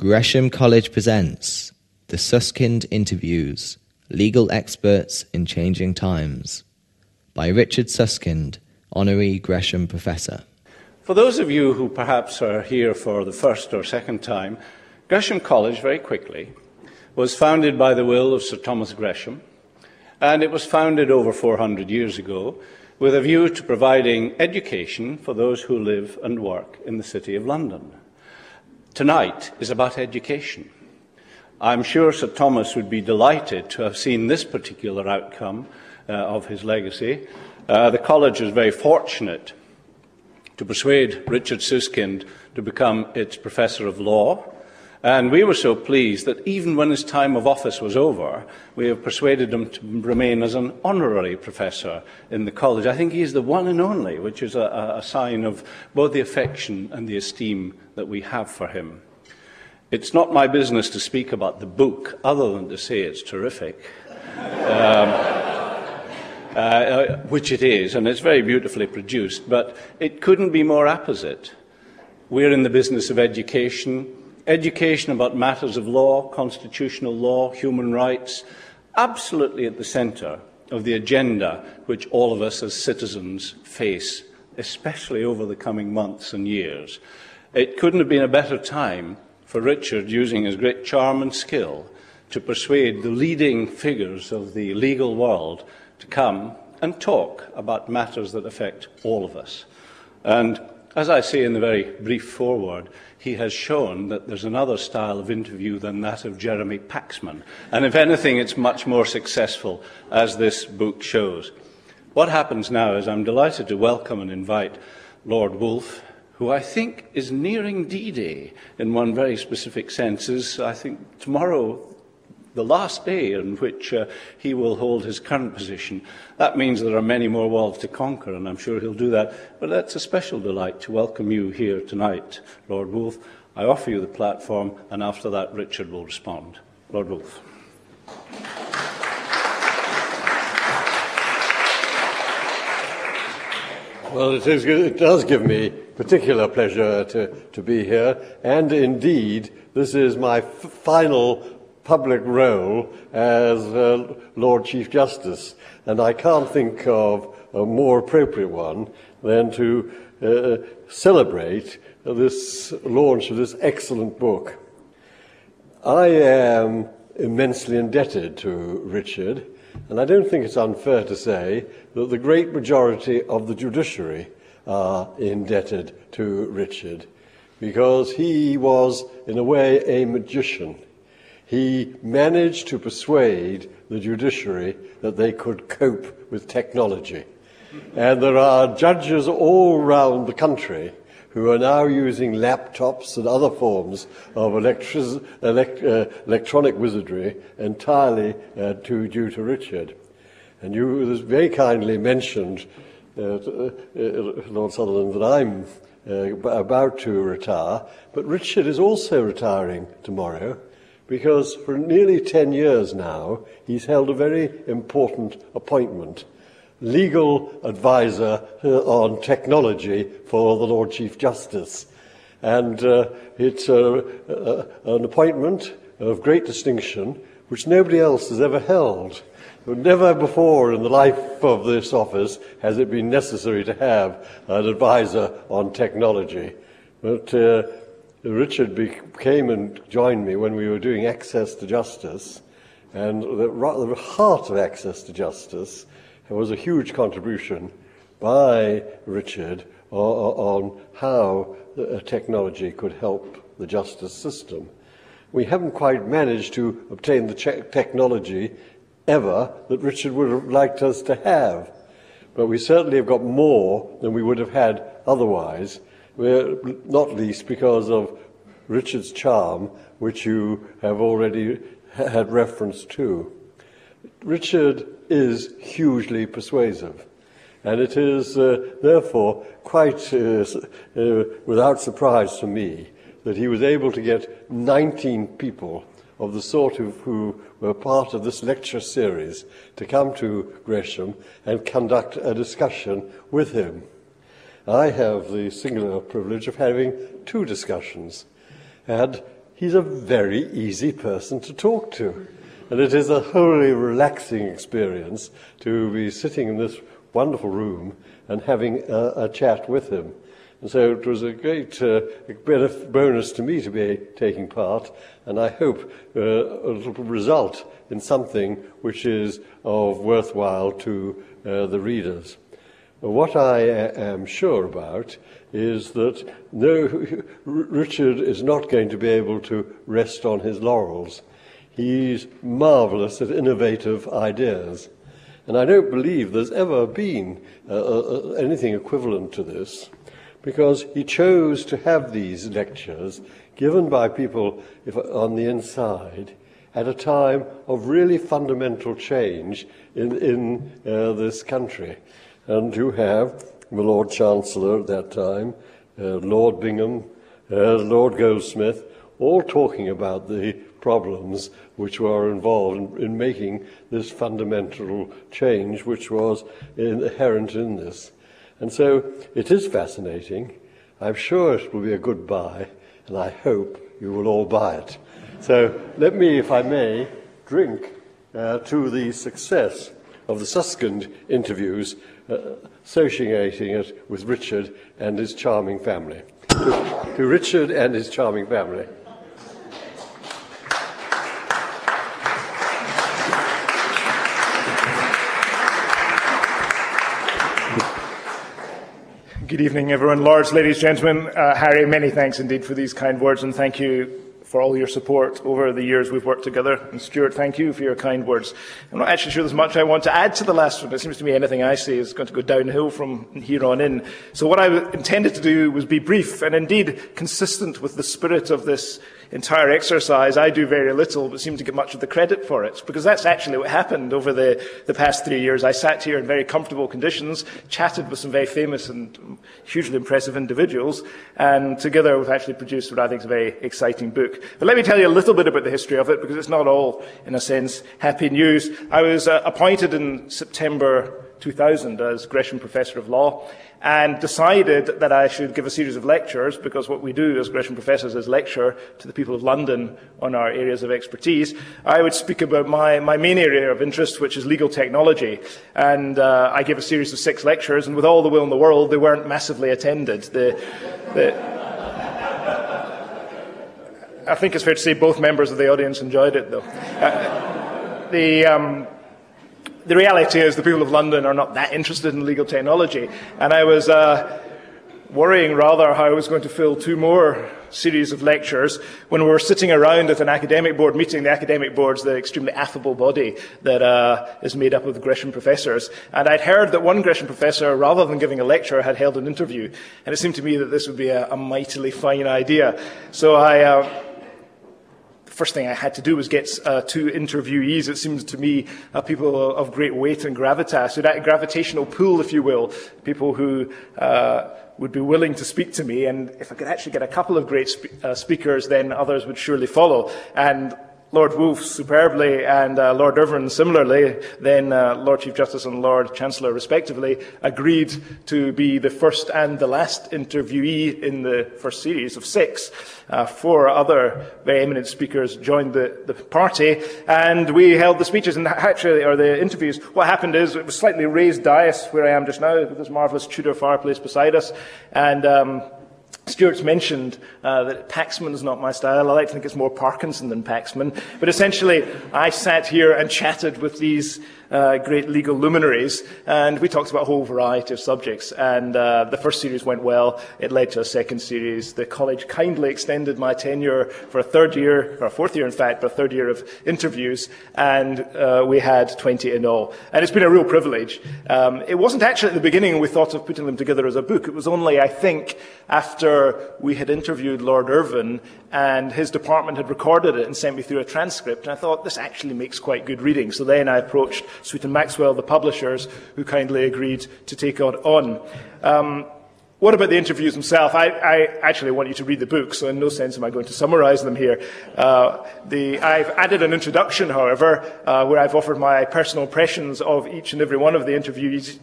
Gresham College presents the Susskind Interviews Legal Experts in Changing Times by Richard Susskind, Honorary Gresham Professor. For those of you who perhaps are here for the first or second time, Gresham College, very quickly, was founded by the will of Sir Thomas Gresham, and it was founded over 400 years ago with a view to providing education for those who live and work in the City of London tonight is about education. I'm sure Sir Thomas would be delighted to have seen this particular outcome uh, of his legacy. Uh, the college is very fortunate to persuade Richard Susskind to become its professor of law. And we were so pleased that even when his time of office was over, we have persuaded him to remain as an honorary professor in the college. I think he is the one and only, which is a, a sign of both the affection and the esteem that we have for him. It's not my business to speak about the book, other than to say it's terrific. Um, uh, uh which it is, and it's very beautifully produced, but it couldn't be more apposite. We're in the business of education education about matters of law, constitutional law, human rights, absolutely at the centre of the agenda which all of us as citizens face, especially over the coming months and years. It couldn't have been a better time for Richard, using his great charm and skill, to persuade the leading figures of the legal world to come and talk about matters that affect all of us. And as I say in the very brief foreword, he has shown that there's another style of interview than that of Jeremy Paxman. And if anything, it's much more successful, as this book shows. What happens now is I'm delighted to welcome and invite Lord Woolf, who I think is nearing D Day in one very specific sense. Is, I think, tomorrow the last day in which uh, he will hold his current position. That means there are many more worlds to conquer, and I'm sure he'll do that. But that's a special delight to welcome you here tonight, Lord Woolf. I offer you the platform, and after that, Richard will respond. Lord Woolf. Well, it, is, it does give me particular pleasure to, to be here, and indeed, this is my f- final public role as uh, Lord Chief Justice. And I can't think of a more appropriate one than to uh, celebrate this launch of this excellent book. I am immensely indebted to Richard, and I don't think it's unfair to say that the great majority of the judiciary are indebted to Richard because he was, in a way, a magician he managed to persuade the judiciary that they could cope with technology. And there are judges all around the country who are now using laptops and other forms of elect, uh, electronic wizardry entirely uh, to, due to Richard. And you very kindly mentioned, uh, uh Lord Sutherland, that I'm uh, about to retire, but Richard is also retiring tomorrow because for nearly 10 years now, he's held a very important appointment legal advisor uh, on technology for the Lord Chief Justice. And uh, it's uh, uh, an appointment of great distinction which nobody else has ever held. Never before in the life of this office has it been necessary to have an advisor on technology. But Richard came and joined me when we were doing Access to Justice, and the, the heart of Access to Justice was a huge contribution by Richard on how uh, technology could help the justice system. We haven't quite managed to obtain the technology ever that Richard would have liked us to have, but we certainly have got more than we would have had otherwise not least because of Richard's charm, which you have already had reference to. Richard is hugely persuasive, and it is uh, therefore quite uh, uh, without surprise to me that he was able to get 19 people of the sort of who were part of this lecture series to come to Gresham and conduct a discussion with him. I have the singular privilege of having two discussions. And he's a very easy person to talk to. And it is a wholly relaxing experience to be sitting in this wonderful room and having a, a chat with him. And so it was a great uh, bonus to me to be taking part, and I hope uh, it'll result in something which is of worthwhile to uh, the readers. What I am sure about is that no, Richard is not going to be able to rest on his laurels. He's marvelous at innovative ideas. And I don't believe there's ever been uh, uh, uh, anything equivalent to this because he chose to have these lectures given by people if, on the inside at a time of really fundamental change in, in uh, this country. And you have the Lord Chancellor at that time, uh, Lord Bingham, uh, Lord Goldsmith, all talking about the problems which were involved in, in making this fundamental change, which was inherent in this. And so it is fascinating. I'm sure it will be a good buy, and I hope you will all buy it. So let me, if I may, drink uh, to the success of the Susskind interviews, associating it with Richard and his charming family. to, to Richard and his charming family. Good evening, everyone. Lords, ladies, gentlemen. Uh, Harry, many thanks indeed for these kind words, and thank you for all your support over the years we've worked together. And Stewart, thank you for your kind words. I'm not actually sure there's much I want to add to the last one. But it seems to me anything I say is going to go downhill from here on in. So what I intended to do was be brief and indeed consistent with the spirit of this entire exercise, I do very little, but seem to get much of the credit for it, because that's actually what happened over the, the past three years. I sat here in very comfortable conditions, chatted with some very famous and hugely impressive individuals, and together we've actually produced what I think is a very exciting book. But let me tell you a little bit about the history of it, because it's not all, in a sense, happy news. I was uh, appointed in September 2000 as Gresham Professor of Law and decided that I should give a series of lectures because what we do as Gresham Professors is lecture to the people of London on our areas of expertise. I would speak about my, my main area of interest, which is legal technology. And uh, I gave a series of six lectures, and with all the will in the world, they weren't massively attended. The, the, I think it's fair to say both members of the audience enjoyed it, though. Uh, the, um, the reality is the people of London are not that interested in legal technology. And I was uh, worrying rather how I was going to fill two more series of lectures when we were sitting around at an academic board meeting. The academic board is the extremely affable body that uh, is made up of Gresham professors. And I'd heard that one Gresham professor, rather than giving a lecture, had held an interview. And it seemed to me that this would be a, a mightily fine idea. So I. Uh, first thing I had to do was get uh, two interviewees, it seems to me, uh, people of great weight and gravitas, so that gravitational pull, if you will, people who uh, would be willing to speak to me. And if I could actually get a couple of great uh, speakers, then others would surely follow. And Lord Woolf superbly and uh, Lord Irvine similarly, then uh, Lord Chief Justice and Lord Chancellor respectively, agreed to be the first and the last interviewee in the first series of six. Uh, four other very eminent speakers joined the, the party and we held the speeches and actually, or the interviews. What happened is it was slightly raised dais where I am just now with this marvellous Tudor fireplace beside us and um, Stewart's mentioned uh, that Paxman is not my style. I like to think it's more Parkinson than Paxman. But essentially, I sat here and chatted with these uh, great legal luminaries, and we talked about a whole variety of subjects. And uh, the first series went well. It led to a second series. The college kindly extended my tenure for a third year, or a fourth year, in fact, but a third year of interviews, and uh, we had 20 in all. And it's been a real privilege. Um, it wasn't actually at the beginning we thought of putting them together as a book. It was only, I think, after we had interviewed Lord Irvine and his department had recorded it and sent me through a transcript. And I thought, this actually makes quite good reading. So then I approached Sweet Maxwell, the publishers, who kindly agreed to take it on. Um, what about the interviews themselves? I, I, actually want you to read the book, so in no sense am I going to summarize them here. Uh, the, I've added an introduction, however, uh, where I've offered my personal impressions of each and every one of the interviewees.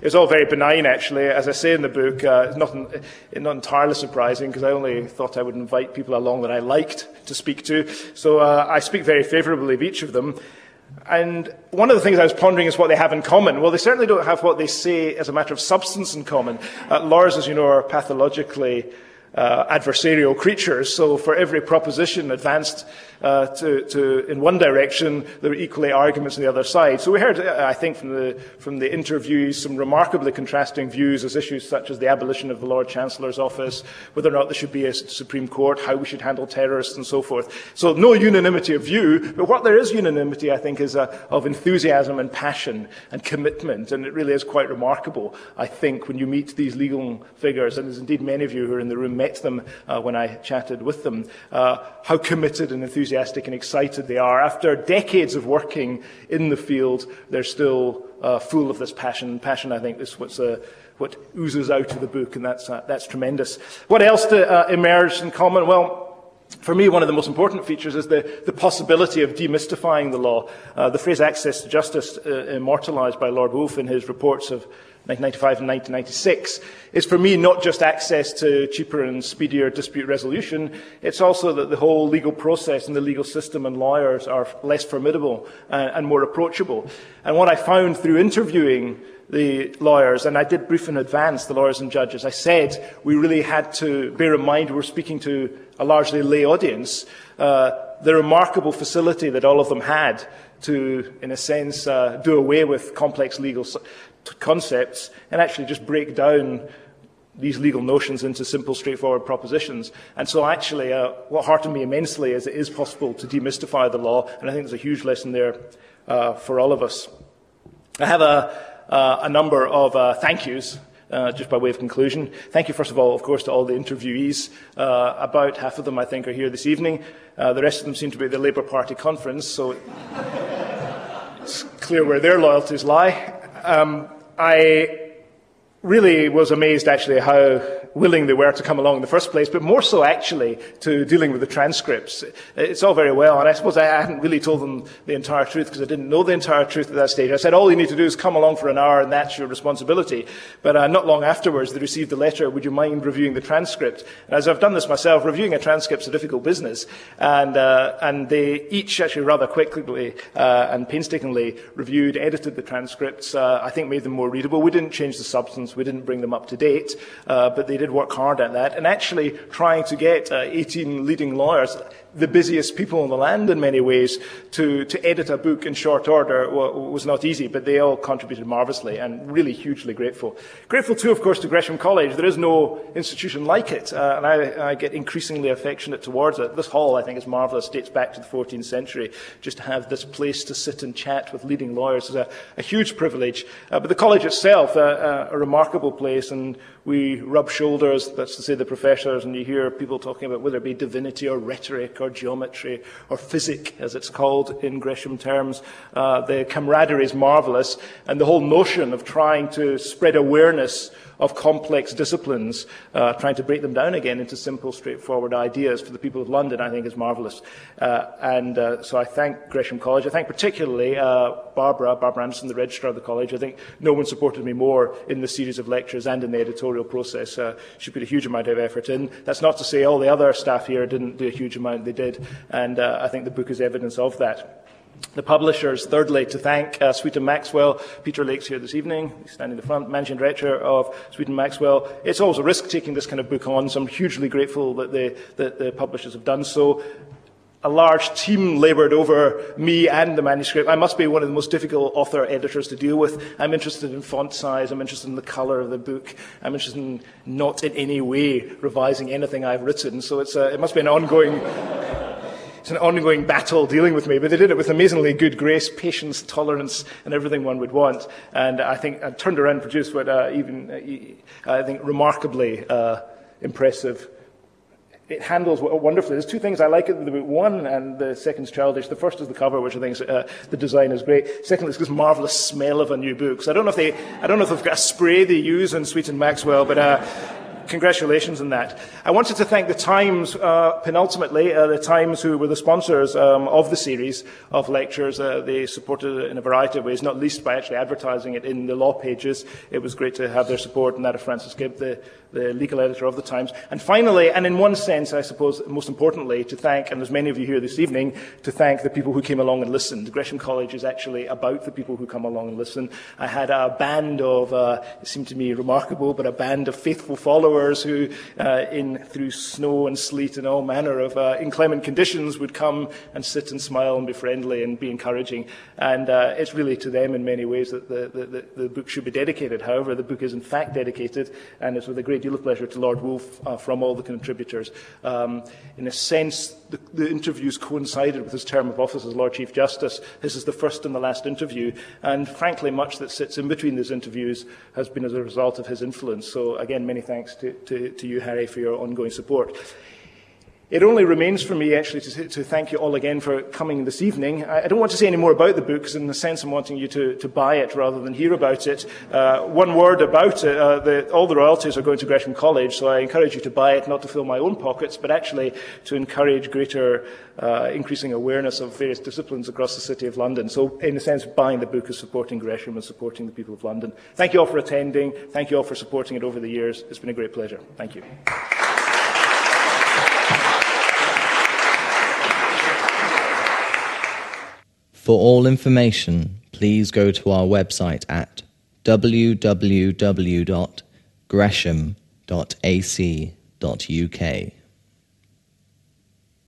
It's all very benign, actually. As I say in the book, uh, it's not, not entirely surprising, because I only thought I would invite people along that I liked to speak to. So uh, I speak very favorably of each of them. And one of the things I was pondering is what they have in common. Well, they certainly don't have what they say as a matter of substance in common. Uh, lawyers, as you know, are pathologically uh, adversarial creatures. So for every proposition advanced uh, to, to, in one direction, there are equally arguments on the other side. So we heard, uh, I think, from the, from the interviews some remarkably contrasting views as issues such as the abolition of the Lord Chancellor's office, whether or not there should be a Supreme Court, how we should handle terrorists, and so forth. So no unanimity of view, but what there is unanimity, I think, is uh, of enthusiasm and passion and commitment, and it really is quite remarkable, I think, when you meet these legal figures, and there's indeed many of you who are in the room met them uh, when I chatted with them, uh, how committed and enthusiastic enthusiastic and excited they are. After decades of working in the field, they're still uh, full of this passion. Passion, I think, is what's uh, what oozes out of the book, and that's, uh, that's tremendous. What else to, uh, emerged in common? Well, for me, one of the most important features is the, the possibility of demystifying the law. Uh, the phrase access to justice, immortalized by Lord Woolf in his reports of 1995 and 1996, is for me not just access to cheaper and speedier dispute resolution, it's also that the whole legal process and the legal system and lawyers are less formidable and, and more approachable. And what I found through interviewing the lawyers, and I did brief in advance the lawyers and judges, I said we really had to bear in mind we're speaking to a largely lay audience, uh, the remarkable facility that all of them had to, in a sense, uh, do away with complex legal concepts and actually just break down these legal notions into simple, straightforward propositions. And so, actually, uh, what heartened me immensely is it is possible to demystify the law, and I think there's a huge lesson there uh, for all of us. I have a, uh, a number of uh, thank yous. Uh, just by way of conclusion, thank you, first of all, of course, to all the interviewees. Uh, about half of them, I think, are here this evening. the rest of them seem to be at the Labour Party conference, so it's clear where their loyalties lie. Um, I really was amazed actually how willing they were to come along in the first place, but more so actually to dealing with the transcripts. It's all very well, and I suppose I hadn't really told them the entire truth because I didn't know the entire truth at that stage. I said, all you need to do is come along for an hour and that's your responsibility. But uh, not long afterwards, they received a letter, would you mind reviewing the transcript? And as I've done this myself, reviewing a transcript is a difficult business, and, uh, and they each actually rather quickly uh, and painstakingly reviewed, edited the transcripts, uh, I think made them more readable. We didn't change the substance, we didn't bring them up to date, uh, but they did work hard at that, and actually trying to get uh, 18 leading lawyers the busiest people in the land in many ways, to, to edit a book in short order was not easy, but they all contributed marvellously and really hugely grateful. Grateful too, of course, to Gresham College. There is no institution like it, uh, and I, I, get increasingly affectionate towards it. This hall, I think, is marvellous, dates back to the 14th century. Just to have this place to sit and chat with leading lawyers is a, a huge privilege. Uh, but the college itself, uh, uh a remarkable place, and we rub shoulders, that's to say the professors, and you hear people talking about whether it be divinity or rhetoric or geometry or physic, as it's called in Gresham terms. Uh, the camaraderie is marvellous, and the whole notion of trying to spread awareness of complex disciplines, uh, trying to break them down again into simple, straightforward ideas for the people of London, I think is marvellous. Uh, and uh, so I thank Gresham College. I thank particularly uh, Barbara, Barbara Anderson, the registrar of the college. I think no one supported me more in the series of lectures and in the editorial process. Uh, she put a huge amount of effort in. That's not to say all the other staff here didn't do a huge amount. They did. And uh, I think the book is evidence of that. The publishers, thirdly, to thank uh, Sweet Maxwell. Peter Lake's here this evening, He's standing in the front, managing director of Sweet Maxwell. It's always a risk taking this kind of book on, so I'm hugely grateful that the, that the publishers have done so. A large team laboured over me and the manuscript. I must be one of the most difficult author editors to deal with. I'm interested in font size. I'm interested in the colour of the book. I'm interested in not in any way revising anything I've written. So it's a, it must be an ongoing it's an ongoing battle dealing with me, but they did it with amazingly good grace, patience, tolerance, and everything one would want. And I think I turned around and produced what uh, even, uh, I think, remarkably uh, impressive it handles wonderfully. There's two things I like in the book. One, and the second's childish. The first is the cover, which I think is, uh, the design is great. Secondly, it's this marvelous smell of a new book. So I don't know if they, I don't know if they've got a spray they use in Sweet and Maxwell, but uh, congratulations on that. I wanted to thank the Times, uh, penultimately, uh, the Times who were the sponsors um, of the series of lectures. Uh, they supported it in a variety of ways, not least by actually advertising it in the law pages. It was great to have their support, and that of Frances Gibb, the, the legal editor of the Times. And finally, and in one sense, I suppose most importantly, to thank, and there's many of you here this evening, to thank the people who came along and listened. Gresham College is actually about the people who come along and listen. I had a band of, uh, it seemed to me remarkable, but a band of faithful followers who, uh, in through snow and sleet and all manner of uh, inclement conditions, would come and sit and smile and be friendly and be encouraging. And uh, it's really to them in many ways that the, the, the, book should be dedicated. However, the book is in fact dedicated, and it's with a great deal of pleasure to Lord Woolf uh, from all the contributors. Um, in a sense, the, the, interviews coincided with his term of office as Lord Chief Justice. This is the first and the last interview, and frankly, much that sits in between those interviews has been as a result of his influence. So, again, many thanks to, to, to you, Harry, for your ongoing support. It only remains for me actually to, to, thank you all again for coming this evening. I, I, don't want to say any more about the book, because in the sense I'm wanting you to, to buy it rather than hear about it. Uh, one word about it, uh, the, all the royalties are going to Gresham College, so I encourage you to buy it, not to fill my own pockets, but actually to encourage greater uh, increasing awareness of various disciplines across the City of London. So in a sense, buying the book is supporting Gresham and supporting the people of London. Thank you all for attending. Thank you all for supporting it over the years. It's been a great pleasure. Thank you. For all information, please go to our website at www.gresham.ac.uk.